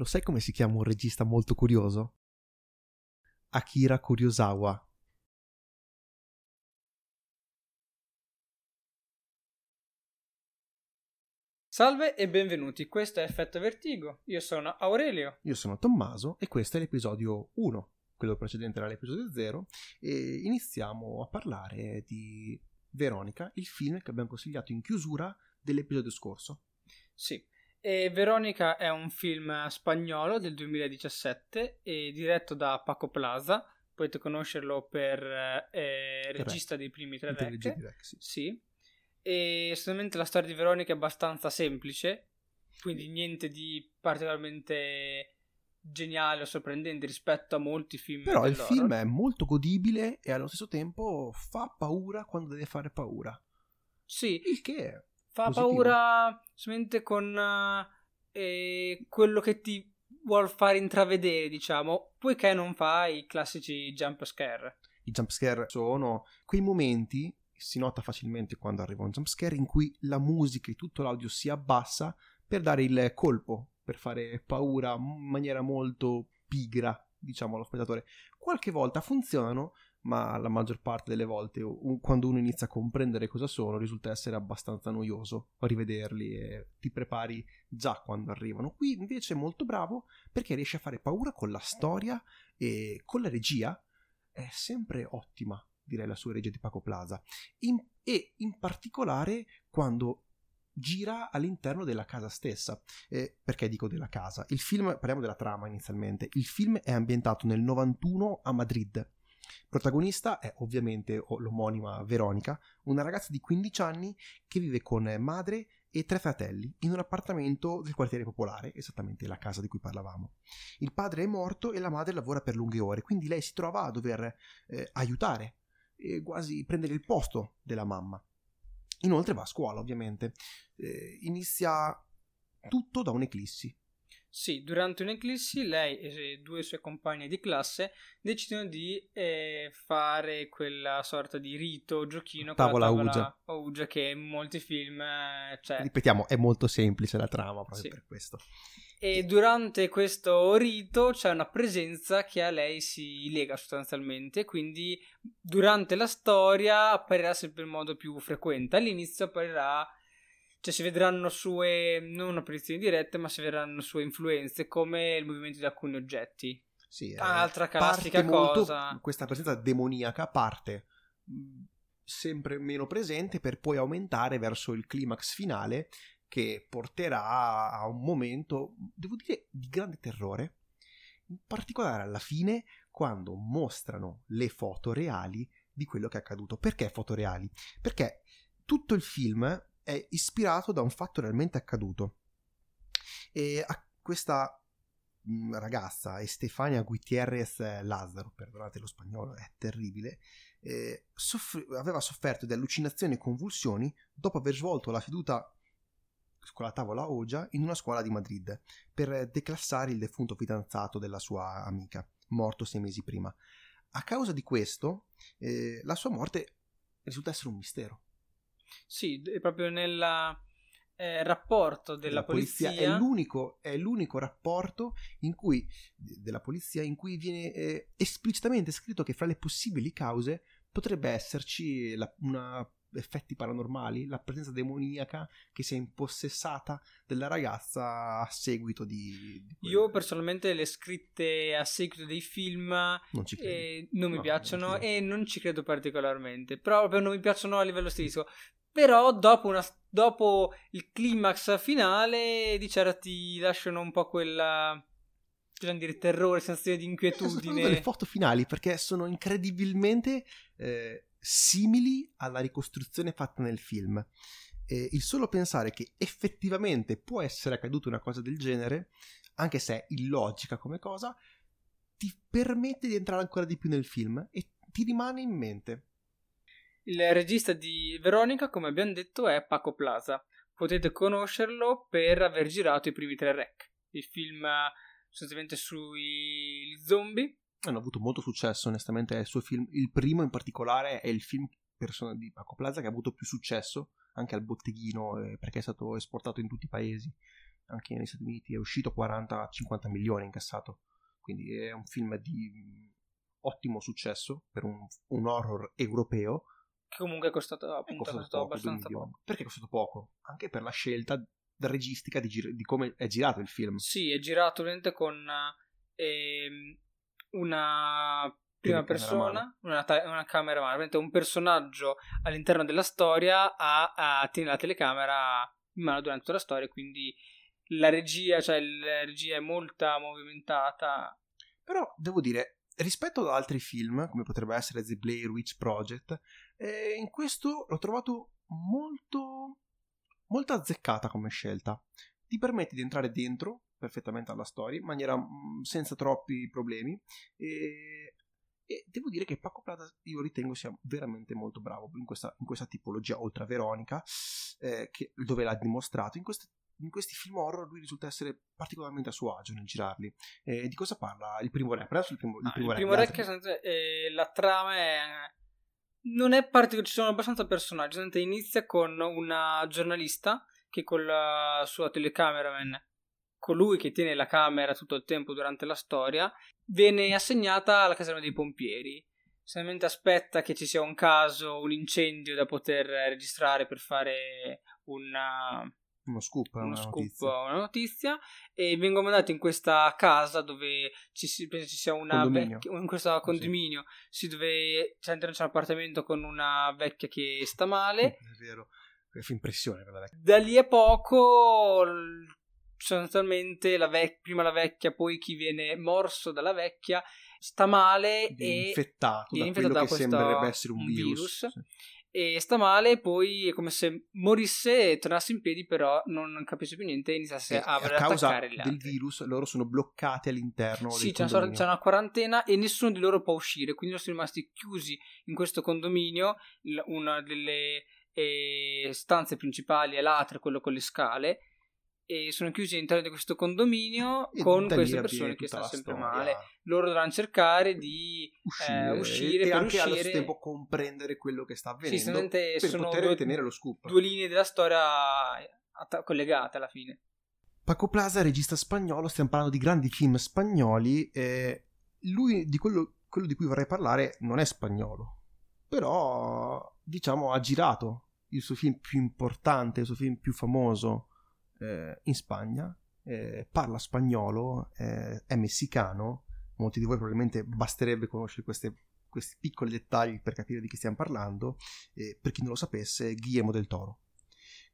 Lo sai come si chiama un regista molto curioso? Akira Kurosawa. Salve e benvenuti, questo è Effetto Vertigo. Io sono Aurelio. Io sono Tommaso e questo è l'episodio 1, quello precedente era l'episodio 0, e iniziamo a parlare di Veronica, il film che abbiamo consigliato in chiusura dell'episodio scorso. Sì, e Veronica è un film spagnolo del 2017 e diretto da Paco Plaza. Potete conoscerlo per eh, regista dei primi tre rec. sì. sì. E sostanzialmente la storia di Veronica è abbastanza semplice, quindi niente di particolarmente geniale o sorprendente rispetto a molti film. Però il film è molto godibile e allo stesso tempo fa paura quando deve fare paura. Sì, Il che fa positivo. paura solamente con eh, quello che ti vuol fare intravedere, diciamo, poiché non fa i classici jump scare. I jumpscare sono quei momenti, si nota facilmente quando arriva un jumpscare, in cui la musica e tutto l'audio si abbassa per dare il colpo, per fare paura in maniera molto pigra, diciamo, allo spettatore. Qualche volta funzionano, ma la maggior parte delle volte, u- quando uno inizia a comprendere cosa sono, risulta essere abbastanza noioso rivederli e ti prepari già quando arrivano. Qui invece è molto bravo perché riesce a fare paura con la storia e con la regia. È sempre ottima, direi, la sua regia di Paco Plaza. In- e in particolare quando gira all'interno della casa stessa. Eh, perché dico della casa? Il film, parliamo della trama inizialmente, il film è ambientato nel 91 a Madrid. Protagonista è ovviamente l'omonima Veronica, una ragazza di 15 anni che vive con madre e tre fratelli in un appartamento del quartiere popolare, esattamente la casa di cui parlavamo. Il padre è morto e la madre lavora per lunghe ore, quindi lei si trova a dover eh, aiutare e quasi prendere il posto della mamma. Inoltre va a scuola, ovviamente. Eh, inizia tutto da un'eclissi. Sì, durante un'eclissi lei e due sue compagne di classe decidono di eh, fare quella sorta di rito, giochino Tavola con la tavola Ouija che in molti film eh, c'è. Ripetiamo, è molto semplice la trama proprio Sì. per questo. E durante questo rito c'è una presenza che a lei si lega sostanzialmente, quindi durante la storia apparirà sempre in modo più frequente. All'inizio apparirà, cioè si vedranno sue, non apparizioni dirette, ma si vedranno sue influenze come il movimento di alcuni oggetti. Sì, eh, Altra parte classica molto- cosa. Questa presenza demoniaca parte sempre meno presente per poi aumentare verso il climax finale che porterà a un momento, devo dire, di grande terrore, in particolare alla fine quando mostrano le foto reali di quello che è accaduto. Perché foto reali? Perché tutto il film è ispirato da un fatto realmente accaduto. E a questa mh, ragazza, Estefania Gutierrez Lazzaro, perdonate lo spagnolo, è terribile, eh, soffri- aveva sofferto di allucinazioni e convulsioni dopo aver svolto la seduta con la tavola Ouija in una scuola di Madrid per declassare il defunto fidanzato della sua amica, morto sei mesi prima. A causa di questo, eh, la sua morte risulta essere un mistero. Sì, è proprio nel eh, rapporto della La polizia, polizia. È, l'unico, è l'unico rapporto in cui, della polizia in cui viene eh, esplicitamente scritto che fra le possibili cause potrebbe esserci la- una effetti paranormali, la presenza demoniaca che si è impossessata della ragazza a seguito di... di Io personalmente le scritte a seguito dei film non ci credo. eh, non mi No, piacciono non e non ci credo particolarmente. Però proprio non mi piacciono a livello stilistico. Però dopo, una- dopo il climax finale, di certo ti lasciano un po' quella. Possiamo dire terrore, sensazione di Eh, inquietudine. le foto finali perché sono incredibilmente eh, simili alla ricostruzione fatta nel film. E il solo pensare che effettivamente può essere accaduta una cosa del genere, anche se è illogica come cosa, ti permette di entrare ancora di più nel film e ti rimane in mente. Il regista di Veronica, come abbiamo detto, è Paco Plaza. Potete conoscerlo per aver girato i primi tre rec. Il film eh, sostanzialmente sui zombie. Hanno avuto molto successo, onestamente, il suo film. Il primo in particolare è il film persona di Paco Plaza che ha avuto più successo anche al botteghino eh, perché è stato esportato in tutti i paesi anche negli Stati Uniti, è uscito 40-50 milioni incassato, quindi è un film di ottimo successo per un, un horror europeo. Che comunque è costato, appunto, è costato, costato poco, abbastanza poco. Perché è costato poco? Anche per la scelta registica di, gir- di, come è girato il film. Sì, è girato ovviamente con eh, una prima persona, una, ta- una camera mano, un personaggio all'interno della storia ha, ha, tiene la telecamera in mano durante tutta la storia, quindi la regia, cioè la regia è molto movimentata. Però devo dire, rispetto ad altri film, come potrebbe essere The Blair Witch Project, eh, in questo l'ho trovato molto, molto azzeccata come scelta. Ti permette di entrare dentro perfettamente alla storia in maniera mm, senza troppi problemi e e devo dire che Paco Plaza io ritengo sia veramente molto bravo in questa, in questa tipologia, oltre a Veronica, eh, che, dove l'ha dimostrato. In, queste, in, questi film horror lui risulta essere particolarmente a suo agio nel girarli. Eh, di cosa parla il primo? Adesso il primo, il primo, ah, il primo rap, rap eh, la trama è... Non è particolare, ci sono abbastanza personaggi. Inizia con una giornalista che con la sua telecameraman colui che tiene la camera tutto il tempo durante la storia, viene assegnata alla caserma dei pompieri. Solamente aspetta che ci sia un caso, un incendio da poter registrare per fare una, uno scoop, uno una, scoop notizia. una notizia. E vengono mandati in questa casa dove ci, ci sia una vecchia in questo condominio. Sì. dove c'è un appartamento con una vecchia che sta male. È vero. Che fa impressione quella vecchia. Da lì a poco sostanzialmente la vec- prima la vecchia, poi chi viene morso dalla vecchia sta male viene e infettato viene infettato da, da questo, sembrerebbe essere un, un virus, virus. sì. E sta male poi è come se morisse e tornasse in piedi però non capisce più niente e iniziasse e a, a causa del virus loro sono bloccati all'interno sì c'è una, c'è una, quarantena e nessuno di loro può uscire quindi sono rimasti chiusi in questo condominio una delle eh, stanze principali è l'atrio quello con le scale e sono chiusi all'interno di questo condominio e con queste persone che stanno sempre storia. male. Loro dovranno cercare di uscire, eh, uscire e, anche uscire. allo stesso tempo comprendere quello che sta avvenendo sì, per sono poter due, ottenere lo scoop. Due linee della storia collegate alla fine. Paco Plaza, regista spagnolo, stiamo parlando di grandi film spagnoli. E lui, di quello, quello di cui vorrei parlare, non è spagnolo, però diciamo ha girato il suo film più importante, il suo film più famoso eh, in Spagna, eh, parla spagnolo, eh, è messicano, molti di voi probabilmente basterebbe conoscere queste, questi piccoli dettagli per capire di chi stiamo parlando, per chi non lo sapesse, Guillermo del Toro.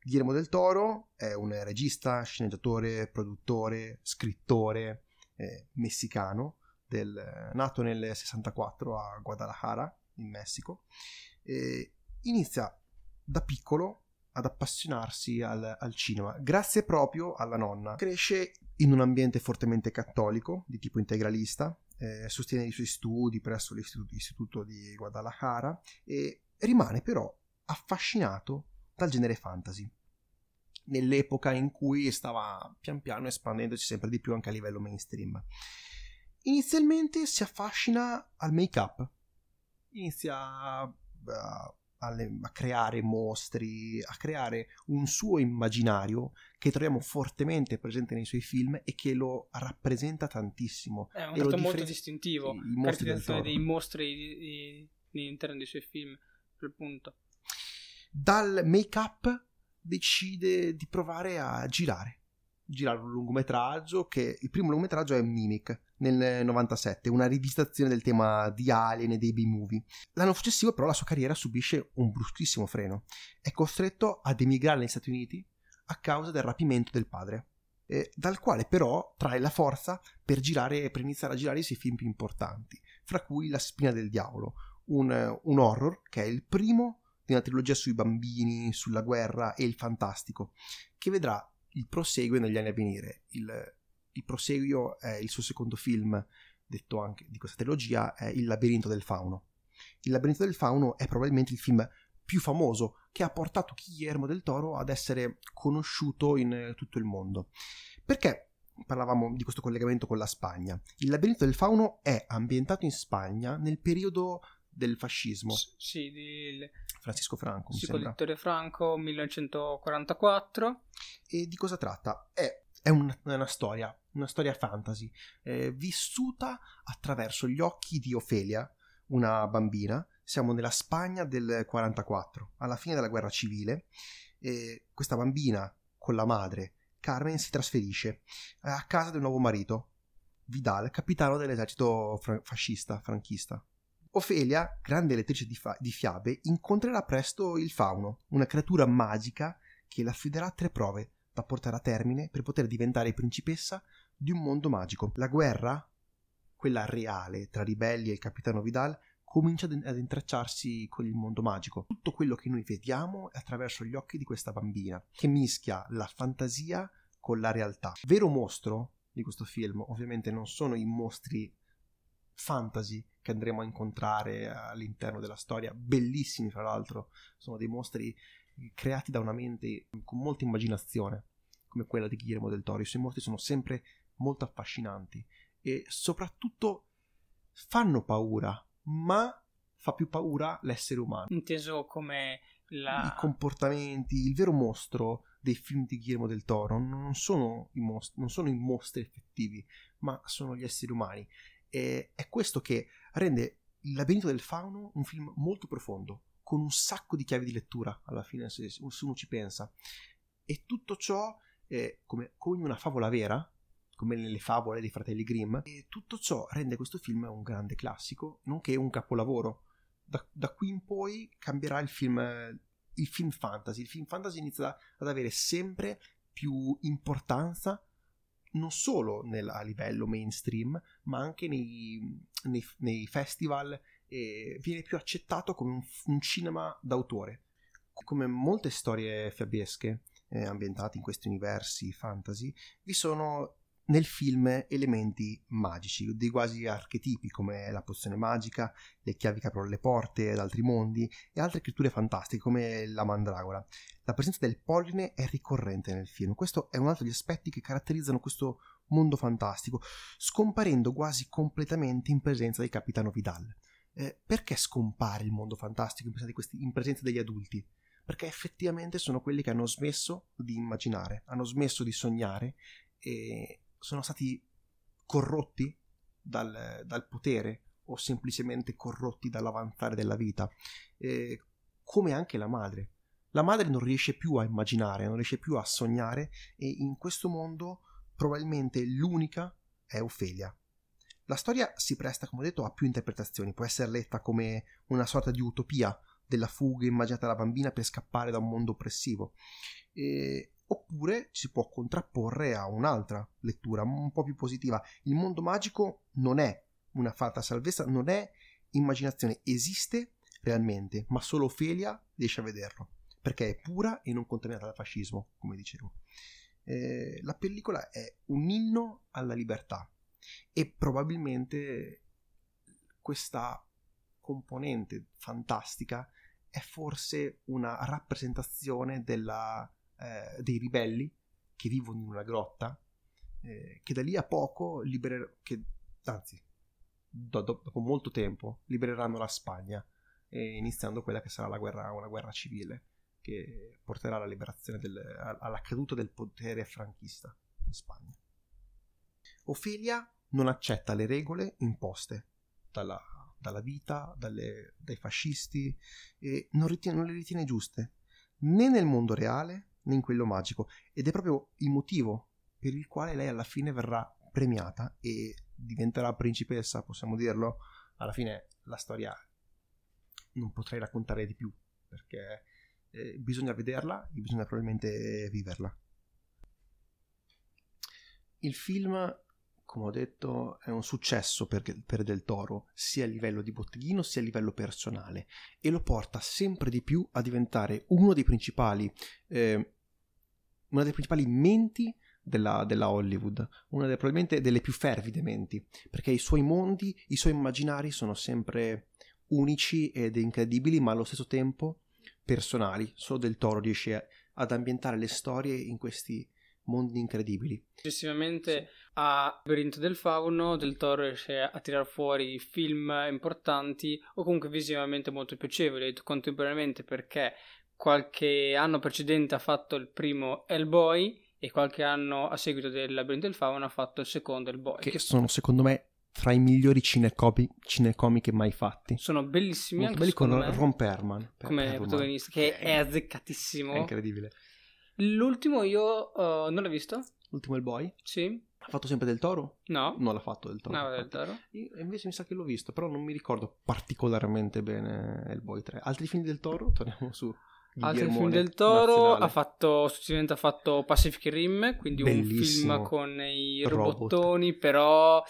Guillermo del Toro è un regista, sceneggiatore, produttore, scrittore eh, messicano, del, nato nel 64 a Guadalajara, in Messico. inizia da piccolo ad appassionarsi al, al, cinema, grazie proprio alla nonna. Cresce in un ambiente fortemente cattolico, di tipo integralista, eh, sostiene i suoi studi presso l'istituto, l'istituto di Guadalajara e rimane però affascinato dal genere fantasy nell'epoca in cui stava pian piano espandendosi sempre di più anche a livello mainstream. Inizialmente si affascina al make-up, inizia a alle, a creare mostri, a creare un suo immaginario che troviamo fortemente presente nei suoi film e che lo rappresenta tantissimo. È un differen- molto distintivo, la caratterizzazione dei mostri all'interno dei suoi film, per punto. Dal make-up decide di provare a girare girare un lungometraggio che il primo lungometraggio è Mimic nel 97, una rivisitazione del tema di Alien e dei B-movie. L'anno successivo però la sua carriera subisce un bruschissimo freno. È costretto ad emigrare negli Stati Uniti a causa del rapimento del padre. Eh, dal quale però trae la forza per, girare, per iniziare a girare i suoi film più importanti, fra cui La spina del diavolo, un, un horror che è il primo di una trilogia sui bambini, sulla guerra e il fantastico, che vedrà il prosegue negli anni a venire. Il, il proseguio è il suo secondo film, detto anche di questa trilogia, è Il labirinto del fauno. Il labirinto del fauno è probabilmente il film più famoso che ha portato Guillermo del Toro ad essere conosciuto in tutto il mondo. Perché parlavamo di questo collegamento con la Spagna? Il labirinto del fauno è ambientato in Spagna nel periodo del fascismo. sì, di Francisco Franco, sì, con Vittorio Franco, 1944. E di cosa tratta? È è una, una storia, una storia fantasy, eh, vissuta attraverso gli occhi di Ofelia, una bambina. Siamo nella Spagna del 44, alla fine della guerra civile. E questa bambina con la madre, Carmen, si trasferisce a casa del nuovo marito, Vidal, capitano dell'esercito fra- fascista, franchista. Ofelia, grande lettrice di, fa- di fiabe, incontrerà presto il fauno, una creatura magica che la affiderà a tre prove da portare a termine per poter diventare principessa di un mondo magico. La guerra, quella reale tra ribelli e il capitano Vidal, comincia ad intrecciarsi con il mondo magico. Tutto quello che noi vediamo è attraverso gli occhi di questa bambina, che mischia la fantasia con la realtà. Vero mostro di questo film ovviamente non sono i mostri fantasy che andremo a incontrare all'interno della storia, bellissimi fra l'altro, sono dei mostri creati da una mente con molta immaginazione, come quella di Guillermo del Toro. I suoi mostri sono sempre molto affascinanti e soprattutto fanno paura, ma fa più paura l'essere umano. Inteso come la... i comportamenti, il vero mostro dei film di Guillermo del Toro non sono i, most- non sono i mostri effettivi, ma sono gli esseri umani. E è questo che rende Il labirinto del fauno un film molto profondo, con un sacco di chiavi di lettura alla fine, se, uno ci pensa. E tutto ciò, è come, come una favola vera, come nelle favole dei fratelli Grimm, e tutto ciò rende questo film un grande classico, nonché un capolavoro. Da, da qui in poi cambierà il film, il film fantasy. Il film fantasy inizia ad avere sempre più importanza non solo nel, a livello mainstream, ma anche nei, nei, nei festival e viene più accettato come un, un cinema d'autore. Come molte storie fiabesche eh, ambientate in questi universi fantasy, vi sono nel film elementi magici, dei quasi archetipi come la pozione magica, le chiavi che aprono le porte ad altri mondi e altre creature fantastiche come la mandragola. La presenza del polline è ricorrente nel film, questo è un altro degli aspetti che caratterizzano questo mondo fantastico, scomparendo quasi completamente in presenza del capitano Vidal. Eh, perché scompare il mondo fantastico in presenza, questi, in presenza degli adulti? Perché effettivamente sono quelli che hanno smesso di immaginare, hanno smesso di sognare e sono stati corrotti dal, dal potere o semplicemente corrotti dall'avanzare della vita, eh, come anche la madre. La madre non riesce più a immaginare, non riesce più a sognare e in questo mondo probabilmente l'unica è Ofelia. La storia si presta, come ho detto, a più interpretazioni, può essere letta come una sorta di utopia della fuga immaginata dalla bambina per scappare da un mondo oppressivo, e, oppure si può contrapporre a un'altra lettura un po' più positiva. Il mondo magico non è una falsa salvezza, non è immaginazione, esiste realmente, ma solo Ophelia riesce a vederlo, perché è pura e non contaminata dal fascismo, come dicevo. Eh, la pellicola è un inno alla libertà e probabilmente questa componente fantastica è forse una rappresentazione della eh, dei ribelli che vivono in una grotta, eh, che da lì a poco libereranno, anzi, do, do, dopo molto tempo libereranno la Spagna, eh, iniziando quella che sarà guerra, una guerra civile che porterà alla liberazione del, alla caduta del potere franchista in Spagna. Ofelia non accetta le regole imposte dalla, dalla vita, dalle, dai fascisti e non, ritiene, non le ritiene giuste né nel mondo reale né in quello magico ed è proprio il motivo per il quale lei alla fine verrà premiata e diventerà principessa, possiamo dirlo. Alla fine la storia non potrei raccontare di più perché eh, bisogna vederla e bisogna probabilmente viverla. Il film, come ho detto, è un successo per, per, Del Toro, sia a livello di botteghino sia a livello personale, e lo porta sempre di più a diventare uno dei principali eh, una delle principali menti della, della, Hollywood, una delle probabilmente delle più fervide menti, perché i suoi mondi, i suoi immaginari sono sempre unici ed incredibili, ma allo stesso tempo personali. Solo Del Toro riesce ad ambientare le storie in questi mondi incredibili. Successivamente sì. A Labirinto del Fauno, Del Toro riesce a tirar fuori film importanti o comunque visivamente molto piacevoli contemporaneamente perché qualche anno precedente ha fatto il primo Hellboy e qualche anno a seguito del Labirinto del Fauno ha fatto il secondo, il Boy. Che sono secondo me tra i migliori cinecopi, cinecomiche mai fatti. Sono bellissimi Molto anche belli con me, Ron Perlman. Per- come Perlman. protagonista, che è È azzeccatissimo. incredibile. L'ultimo io uh, non l'ho visto? L'ultimo è il boy. Sì? Ha fatto sempre del toro? No? Non l'ha fatto del toro. No, del. Toro. Io invece mi sa che l'ho visto, però non mi ricordo particolarmente bene il boy 3. Altri film del toro? Torniamo su. Altri film del Toro ha fatto successivamente ha fatto Pacific Rim, quindi un Bellissimo. film con i Robot. robottoni, però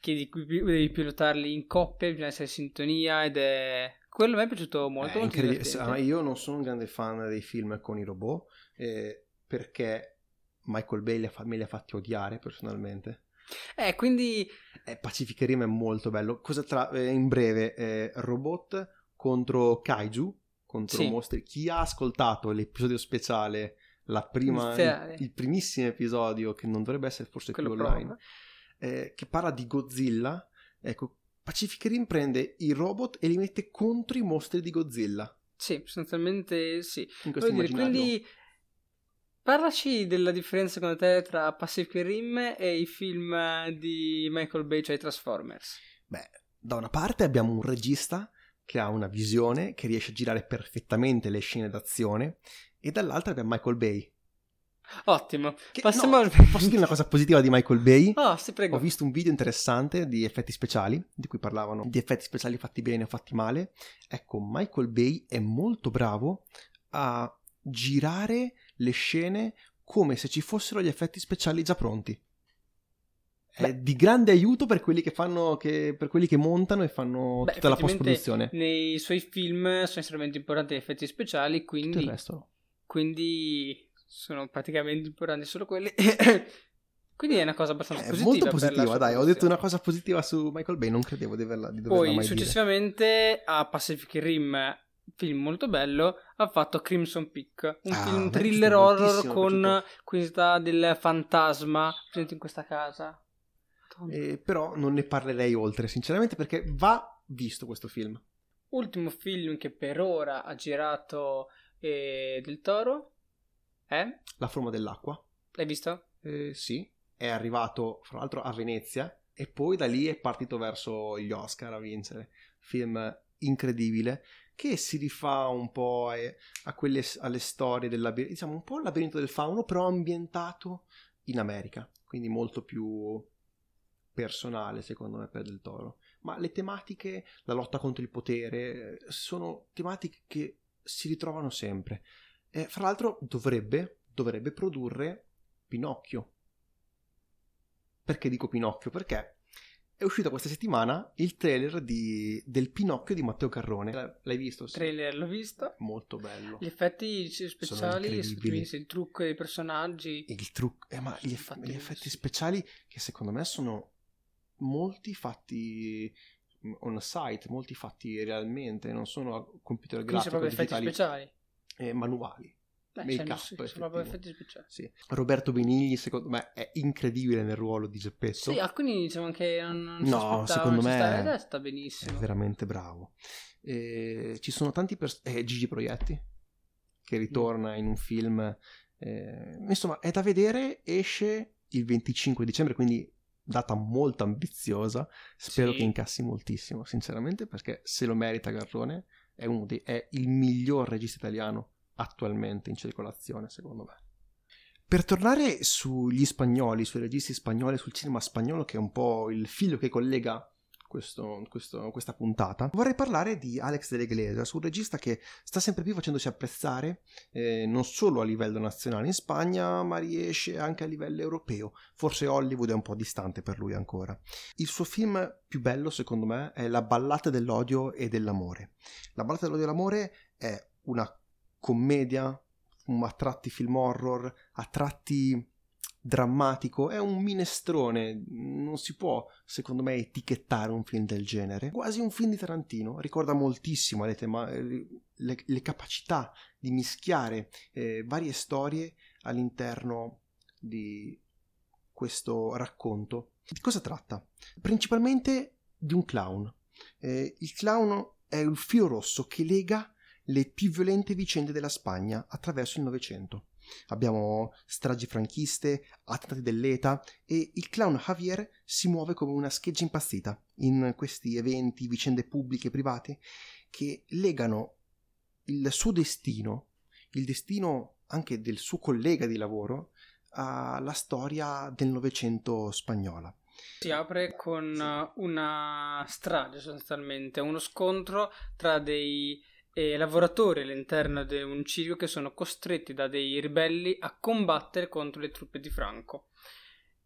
che di cui devi pilotarli in coppia, bisogna essere in sintonia ed è quello mi è piaciuto molto, Eh, molto. Ah, io non sono un grande fan dei film con i robot eh, perché Michael Bay fa- me li ha fatti odiare personalmente. Eh, quindi Eh, Pacific Rim è molto bello. Cosa tra, eh, in breve, eh, robot contro kaiju, contro Sì. mostri. Chi ha ascoltato l'episodio speciale, la prima, il, il primissimo episodio, che non dovrebbe essere forse quello più online, eh, che parla di Godzilla, ecco, Pacific Rim prende i robot e li mette contro i mostri di Godzilla. Sì, sostanzialmente sì. In dire, quindi parlaci della differenza secondo te tra Pacific Rim e i film di Michael Bay, cioè i Transformers. Beh, da una parte abbiamo un regista che ha una visione, che riesce a girare perfettamente le scene d'azione, e dall'altra abbiamo Michael Bay. Ottimo. Che- Passiamo no, al... Posso dire una cosa positiva di Michael Bay? Oh, sì, prego. Ho visto un video interessante di effetti speciali, di cui parlavano di effetti speciali fatti bene o fatti male. Ecco, Michael Bay è molto bravo a girare le scene come se ci fossero gli effetti speciali già pronti. È Beh. di grande aiuto per quelli che fanno, che, per quelli che montano e fanno Beh, tutta la post-produzione. Nei suoi film sono estremamente importanti gli effetti speciali, Tutto quindi, il resto quindi sono praticamente importanti solo quelli. quindi è una cosa abbastanza È positiva. molto positiva, dai. Ho detto una cosa positiva su Michael Bay, non credevo di, averla, di doverla Poi mai dire. successivamente a Pacific Rim, film molto bello, ha fatto Crimson Peak, un Ah, film thriller horror con questa del fantasma presente in questa casa. Eh, però non ne parlerei oltre, sinceramente, perché va visto questo film. Ultimo film che per ora ha girato eh, del Toro è? La forma dell'acqua. L'hai visto? Eh, sì, è arrivato fra l'altro a Venezia e poi da lì è partito verso gli Oscar a vincere. Film incredibile che si rifà un po' a, quelle, alle storie del labirinto, diciamo un po' il labirinto del fauno, però ambientato in America, quindi molto più personale secondo me per Del Toro. Ma le tematiche, la lotta contro il potere, sono tematiche che si ritrovano sempre. Eh, fra l'altro dovrebbe, dovrebbe produrre Pinocchio. Perché dico Pinocchio? Perché è uscito questa settimana il trailer di- del Pinocchio di Matteo Carrone. L'hai visto? Sì. trailer l'ho visto. Molto bello. Gli effetti speciali, il trucco dei personaggi. Il trucco, eh, ma gli, eff- gli effetti speciali che secondo me sono molti fatti mm, on site, molti fatti realmente, non sono computer Quindi sono proprio effetti speciali. eh, manuali. Beh, Make sono, up, sì, sono effettivo. proprio effetti speciali. Sì. Roberto Benigni secondo me è incredibile nel ruolo di Geppetto. Sì, alcuni diciamo che non, non No, secondo me sta, è sta È benissimo. veramente bravo. Eh, ci sono tanti personaggi. Gigi Proietti che ritorna in un film. eh, insomma, è da vedere. Esce il 25 dicembre, quindi data molto ambiziosa. Spero Sì. che incassi moltissimo, sinceramente, perché se lo merita Garrone. È, uno dei- è il miglior regista italiano attualmente in circolazione, secondo me. Per tornare sugli spagnoli, sui registi spagnoli, sul cinema spagnolo, che è un po' il filo che collega questo- questo- questa puntata, vorrei parlare di Alex de la Iglesia, un regista che sta sempre più facendosi apprezzare eh, non solo a livello nazionale in Spagna, ma riesce anche a livello europeo. Forse Hollywood è un po' distante per lui ancora. Il suo film più bello, secondo me, è La ballata dell'odio e dell'amore. La ballata dell'odio e dell'amore è una commedia, un- a tratti film horror, a tratti drammatico, è un minestrone, non si può secondo me etichettare un film del genere, quasi un film di Tarantino, ricorda moltissimo le, tema- le, le capacità di mischiare eh, varie storie all'interno di questo racconto. Di cosa tratta? Principalmente di un clown. Eh, il clown è il filo rosso che lega le più violente vicende della Spagna attraverso il Novecento. Abbiamo stragi franchiste, attentati dell'ETA e il clown Javier si muove come una scheggia impazzita in questi eventi, vicende pubbliche e private che legano il suo destino, il destino anche del suo collega di lavoro, alla storia del Novecento spagnola. Si apre con una strage sostanzialmente, uno scontro tra dei eh, lavoratori all'interno di un circo che sono costretti da dei ribelli a combattere contro le truppe di Franco.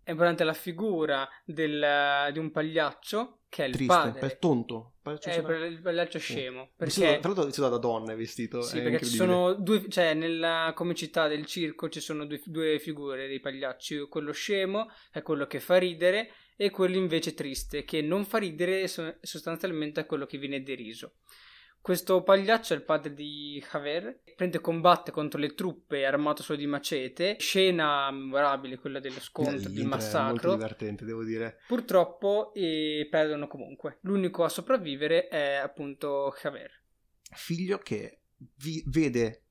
È importante la figura del, di un pagliaccio che è il Triste, padre. per tonto. È per il pagliaccio scemo. Perché... Perché... Tra l'altro vestito da donna è vestito. Sì, è perché ci sono due, cioè nella comicità del circo ci sono due, due, figure dei pagliacci, quello scemo è quello che fa ridere e quello invece triste che non fa ridere sostanzialmente è quello che viene deriso. Questo pagliaccio è il padre di Javier, prende combatte contro le truppe armato solo di macete, scena memorabile quella dello scontro, del massacro. Molto divertente, devo dire. Purtroppo e perdono comunque. L'unico a sopravvivere è appunto Javier. Figlio che vi- vede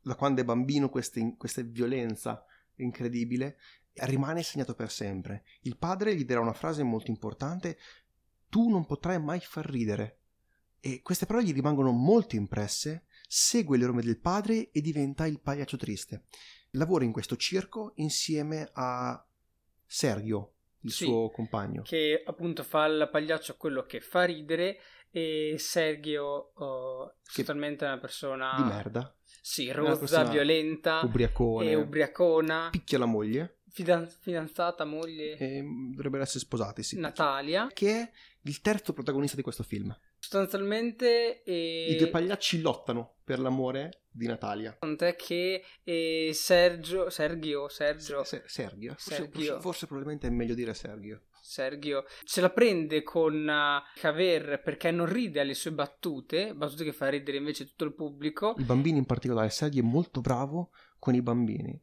da quando è bambino questa violenza incredibile rimane segnato per sempre. Il padre gli dirà una frase molto importante: Tu non potrai mai far ridere. E queste parole gli rimangono molto impresse, segue le orme del padre e diventa il pagliaccio triste. Lavora in questo circo insieme a Sergio, il Sì, suo compagno. Che appunto fa il pagliaccio quello che fa ridere e Sergio oh, è una persona Di merda, Sì, rozza, violenta ubriacone, e ubriacona, picchia la moglie fidan- fidanzata, moglie e dovrebbero essere sposati, sì. Natalia. Che è il terzo protagonista di questo film. Sostanzialmente e... I due pagliacci lottano per l'amore di Natalia. Tant'è che eh, Sergio, Sergio, Sergio, Se- Sergio? Forse, Sergio. forse- forse probabilmente è meglio dire Sergio. Sergio se la prende con uh, Javier perché non ride alle sue battute, battute che fa ridere invece tutto il pubblico. I bambini in particolare, Sergio è molto bravo con i bambini.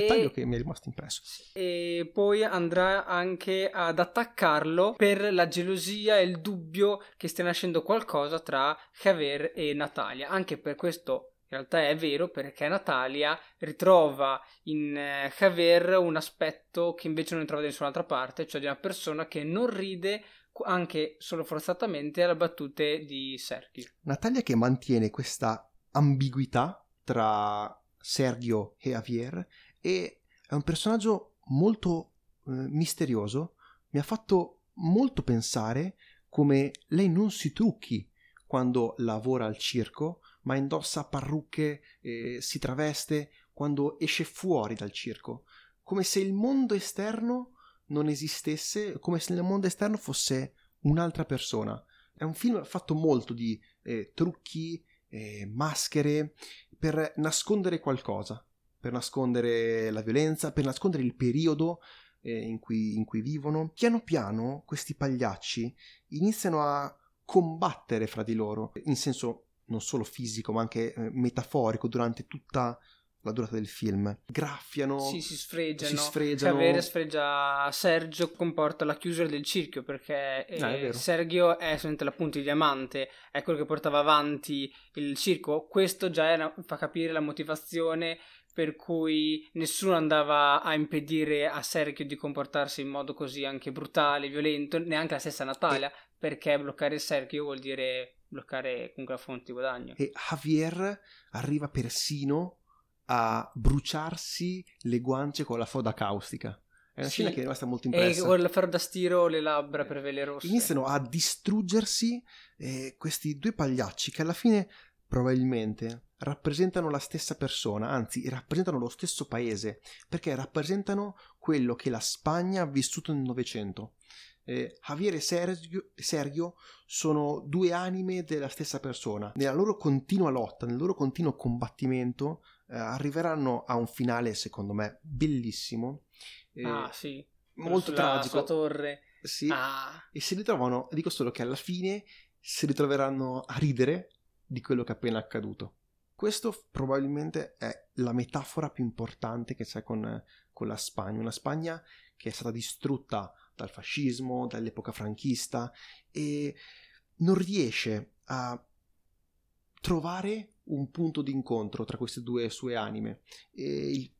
Dettaglio che mi è rimasto impresso. e poi andrà anche ad attaccarlo per la gelosia e il dubbio che stia nascendo qualcosa tra Javier e Natalia. Anche per questo in realtà è vero perché Natalia ritrova in eh, Javier un aspetto che invece non trova da nessun'altra parte, cioè di una persona che non ride anche solo forzatamente alle battute di Sergio. Natalia che mantiene questa ambiguità tra Sergio e Javier e è un personaggio molto eh, misterioso. Mi ha fatto molto pensare come lei non si trucchi quando lavora al circo, ma indossa parrucche, eh, si traveste quando esce fuori dal circo, come se il mondo esterno non esistesse, come se nel mondo esterno fosse un'altra persona. È un film fatto molto di eh, trucchi, eh, maschere, per nascondere qualcosa, per nascondere la violenza, per nascondere il periodo eh, in, cui, in cui vivono. Piano piano questi pagliacci iniziano a combattere fra di loro, in senso non solo fisico ma anche eh, metaforico durante tutta la durata del film. Graffiano, Sì, si sfregiano. si sfregiano. Javere sfregia Sergio, comporta la chiusura del cerchio perché eh, vero. Sergio è solamente la punta di diamante, è quello che portava avanti il circo. Questo già era- fa capire la motivazione per cui nessuno andava a impedire a Sergio di comportarsi in modo così anche brutale, violento, neanche la stessa Natalia, perché bloccare Sergio vuol dire bloccare comunque la fonte di guadagno. E Javier arriva persino a bruciarsi le guance con la soda caustica. È una Sì. scena che è rimasta molto E impressa. con il ferro da stiro le labbra per vele rosse. Iniziano a distruggersi eh, questi due pagliacci che alla fine probabilmente rappresentano la stessa persona, anzi rappresentano lo stesso paese, perché rappresentano quello che la Spagna ha vissuto nel Novecento. Eh, Javier e Sergio, Sergio sono due anime della stessa persona. Nella loro continua lotta, nel loro continuo combattimento, eh, arriveranno a un finale, secondo me, bellissimo. eh, Ah, sì. Molto sulla- tragico. Sulla torre. Sì, Ah, e si ritrovano, dico solo che alla fine si ritroveranno a ridere di quello che è appena accaduto. Questo probabilmente è la metafora più importante che c'è con, con la Spagna, una Spagna che è stata distrutta dal fascismo, dall'epoca franchista e non riesce a trovare un punto d'incontro tra queste due sue anime. E il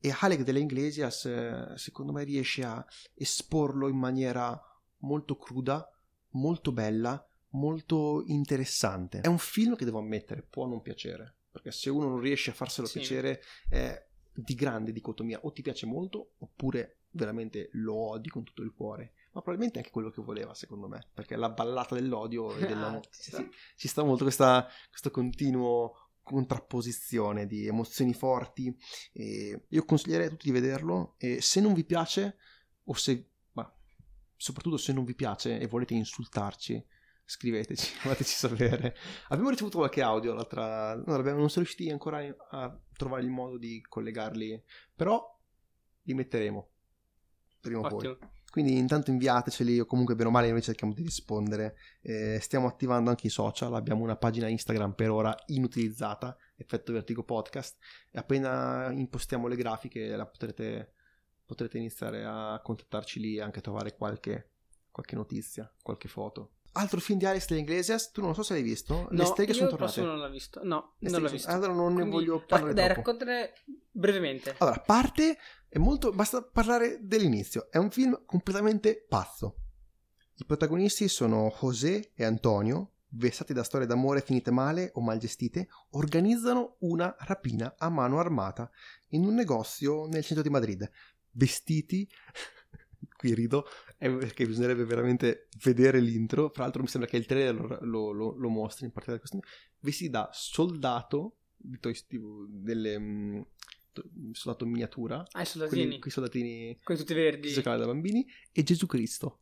e Alec delle Iglesias eh, secondo me riesce a esporlo in maniera molto cruda, molto bella, molto interessante. È un film che devo ammettere può non piacere, perché se uno non riesce a farselo Sì. piacere è di grande dicotomia, o ti piace molto oppure veramente lo odi con tutto il cuore. Ma probabilmente anche quello che voleva, secondo me, perché la ballata dell'odio e dell'amore. Ah, ci sta. Sì, ci sta molto questa, questo continuo contrapposizione di emozioni forti. E io consiglierei a tutti di vederlo. E se non vi piace, o se, ma soprattutto se non vi piace e volete insultarci, scriveteci, fateci sapere. Abbiamo ricevuto qualche audio l'altra. No, non siamo riusciti ancora a trovare il modo di collegarli, però li metteremo prima o poi. Quindi intanto inviateceli o comunque bene o male noi cerchiamo di rispondere. Eh, stiamo attivando anche i social, abbiamo una pagina Instagram per ora inutilizzata, Effetto Vertigo Podcast, e appena impostiamo le grafiche la potrete, potrete iniziare a contattarci lì e anche trovare qualche, qualche notizia, qualche foto. Altro film di Alex delle Iglesias, tu non so se l'hai visto, le No, streghe io sono tornate. prossimo non l'ho visto. No, Le non l'ho streghe visto. Allora non ne Quindi, voglio parlare Dai, raccontane brevemente. Allora, parte è molto. Basta parlare dell'inizio. È un film completamente pazzo. I protagonisti sono José e Antonio, vessati da storie d'amore finite male o mal gestite, organizzano una rapina a mano armata in un negozio nel centro di Madrid. Vestiti. Qui rido è perché bisognerebbe veramente vedere l'intro. Fra l'altro, mi sembra che il trailer lo, lo, lo- mostri in particolare questo. Vestiti da soldato di Toy Story- delle, mm, to- soldato in miniatura Ah, i quelli, soldatini. quei soldatini Quelli tutti verdi. giocavano da bambini e Gesù Cristo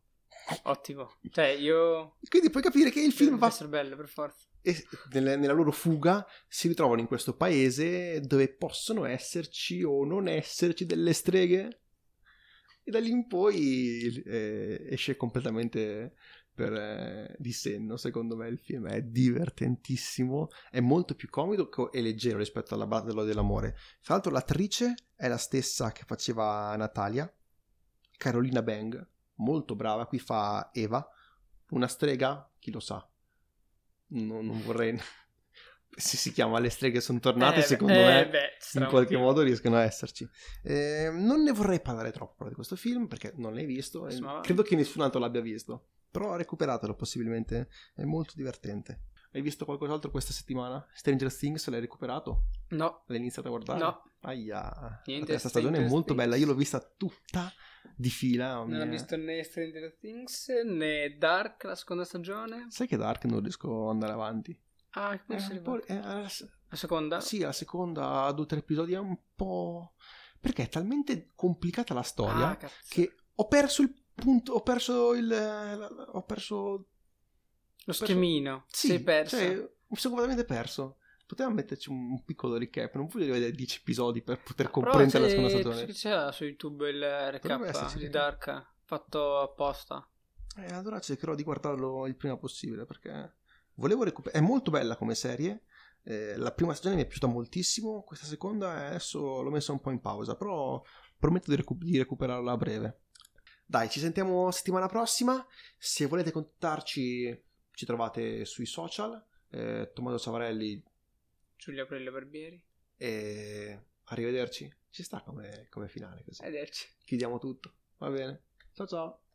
Ottimo. Cioè, io... quindi puoi capire che il film Deve va essere bello, per forza. e nella loro fuga si ritrovano in questo paese dove possono esserci o non esserci delle streghe e da lì in poi eh, esce completamente per eh, di senno secondo me il film. È divertentissimo è molto più comodo co- e leggero rispetto alla Battle dell'amore. Tra l'altro l'attrice è la stessa che faceva Natalia Carolina Bang molto brava. Qui fa Eva una strega chi lo sa. Non, non vorrei se si chiama le streghe sono tornate Eh, secondo beh, me eh, beh, in qualche modo riescono a esserci. Eh, non ne vorrei parlare troppo però di questo film perché non l'hai visto e Sì, ma- credo che nessun altro l'abbia visto. Però recuperatelo possibilmente, è molto divertente. Hai visto qualcos'altro questa settimana? Stranger Things l'hai recuperato? No, L'hai iniziato a guardare? no. Aia, Niente, questa stagione è molto bella, io l'ho vista tutta di fila. Non mi ho visto né Stranger Things né Dark, la seconda stagione. Sai che Dark non riesco ad andare avanti? Ah, po'- arrivato? è- alla- La seconda? Sì, la seconda, a due o tre episodi è un po'... Perché è talmente complicata la storia Ah, che ho perso il punto, ho perso il... ho perso... Lo schemino. Sì, sei perso. cioè, mi sono completamente perso. Potevamo metterci un, piccolo recap, non voglio vedere 10 episodi per poter comprendere la seconda stagione. C'è su YouTube il recap di. Dark fatto apposta. Eh, allora cercherò di guardarlo il prima possibile perché volevo recuperare. È molto bella come serie. eh, la prima stagione mi è piaciuta moltissimo. Questa seconda eh, adesso l'ho messa un po' in pausa. Però prometto di, recu- di recuperarla a breve. Dai, ci sentiamo settimana prossima. Se volete contattarci, ci trovate sui social. Eh, Tommaso Savarelli. Giulia Aprelio Barbieri. E arrivederci. Ci sta come, come finale così. Arrivederci. Chiudiamo tutto. Va bene. Ciao ciao.